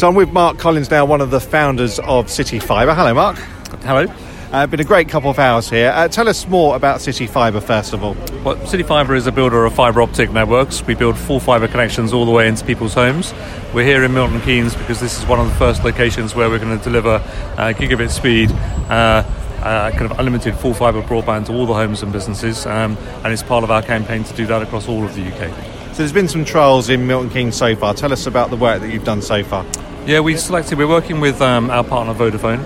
So I'm with Mark Collins now, one of the founders of City Fibre. Hello, Mark. Hello. Uh, been a great couple of hours here. Uh, tell us more about City Fibre first of all. Well, City Fibre is a builder of fibre optic networks. We build full fibre connections all the way into people's homes. We're here in Milton Keynes because this is one of the first locations where we're going to deliver uh, gigabit speed. Uh, uh, kind of unlimited full fibre broadband to all the homes and businesses, um, and it's part of our campaign to do that across all of the UK. So there's been some trials in Milton Keynes so far. Tell us about the work that you've done so far. Yeah, we selected. We're working with um, our partner Vodafone,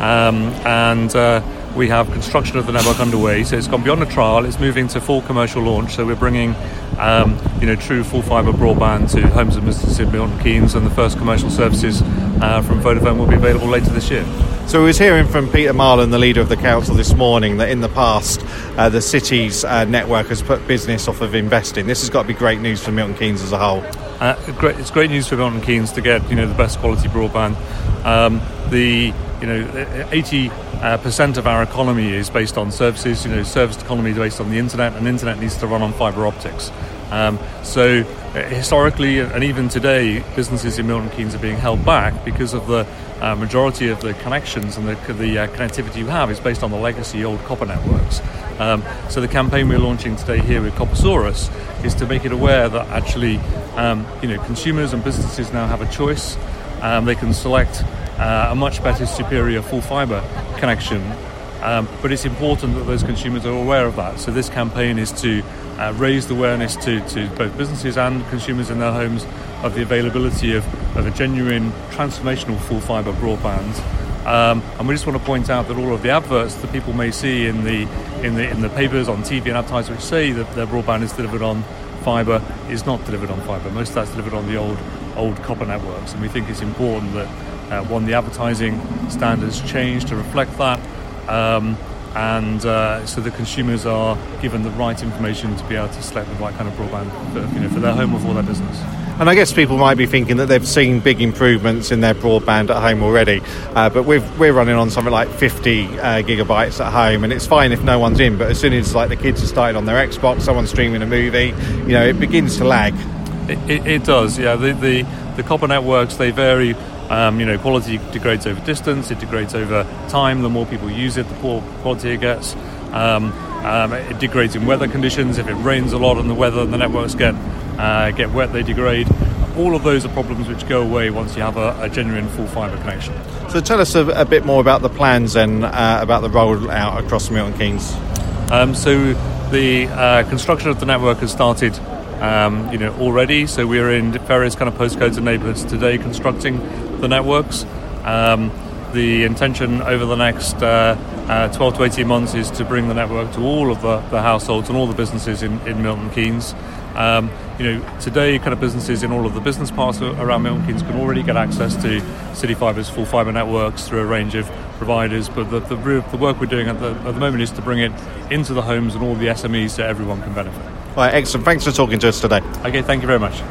um, and uh, we have construction of the network underway. So it's gone beyond a trial. It's moving to full commercial launch. So we're bringing, um, you know, true full fibre broadband to homes in Milton Keynes, and the first commercial services uh, from Vodafone will be available later this year. So we was hearing from Peter Marland, the leader of the council, this morning that in the past uh, the city's uh, network has put business off of investing. This has got to be great news for Milton Keynes as a whole. Uh, it's great news for Milton Keynes to get you know the best quality broadband. Um, the you know 80 uh, percent of our economy is based on services. You know, service economy is based on the internet, and internet needs to run on fibre optics. Um, so uh, historically and even today, businesses in Milton Keynes are being held back because of the uh, majority of the connections and the, the uh, connectivity you have is based on the legacy old copper networks. Um, so the campaign we're launching today here with Coppersaurus is to make it aware that actually, um, you know, consumers and businesses now have a choice. Um, they can select uh, a much better, superior full fibre connection. Um, but it's important that those consumers are aware of that. So this campaign is to uh, raise the awareness to, to both businesses and consumers in their homes of the availability of, of a genuine transformational full fibre broadband. Um, and we just want to point out that all of the adverts that people may see in the in the in the papers, on TV, and advertising which say that their broadband is delivered on fibre is not delivered on fibre. Most of that's delivered on the old old copper networks, and we think it's important that uh, one the advertising standards change to reflect that. Um, and uh, so the consumers are given the right information to be able to select the right kind of broadband for, you know, for their home or for their business. And I guess people might be thinking that they've seen big improvements in their broadband at home already, uh, but we are running on something like 50 uh, gigabytes at home, and it's fine if no one's in. But as soon as like the kids are starting on their Xbox, someone's streaming a movie, you know, it begins to lag. It, it, it does, yeah. The, the the copper networks they vary um, you know, quality degrades over distance, it degrades over time. The more people use it, the poor quality it gets. Um, um, it degrades in weather conditions. If it rains a lot and the weather and the networks get uh, get wet, they degrade. All of those are problems which go away once you have a, a genuine full fibre connection. So tell us a, a, bit more about the plans and uh, about the rollout across Milton Keynes. Um, so the uh, construction of the network has started um, you know, already. So we're in various kind of postcodes and neighbourhoods today constructing the networks. Um, the intention over the next uh, uh, 12 to 18 months is to bring the network to all of the, the households and all the businesses in, in Milton Keynes. Um, you know, today, kind of businesses in all of the business parts around Milton Keynes can already get access to City Fibre's full fibre networks through a range of providers. But the, the, the work we're doing at the, at the moment is to bring it into the homes and all the SMEs so everyone can benefit. Right, excellent. Thanks for talking to us today. Okay, thank you very much.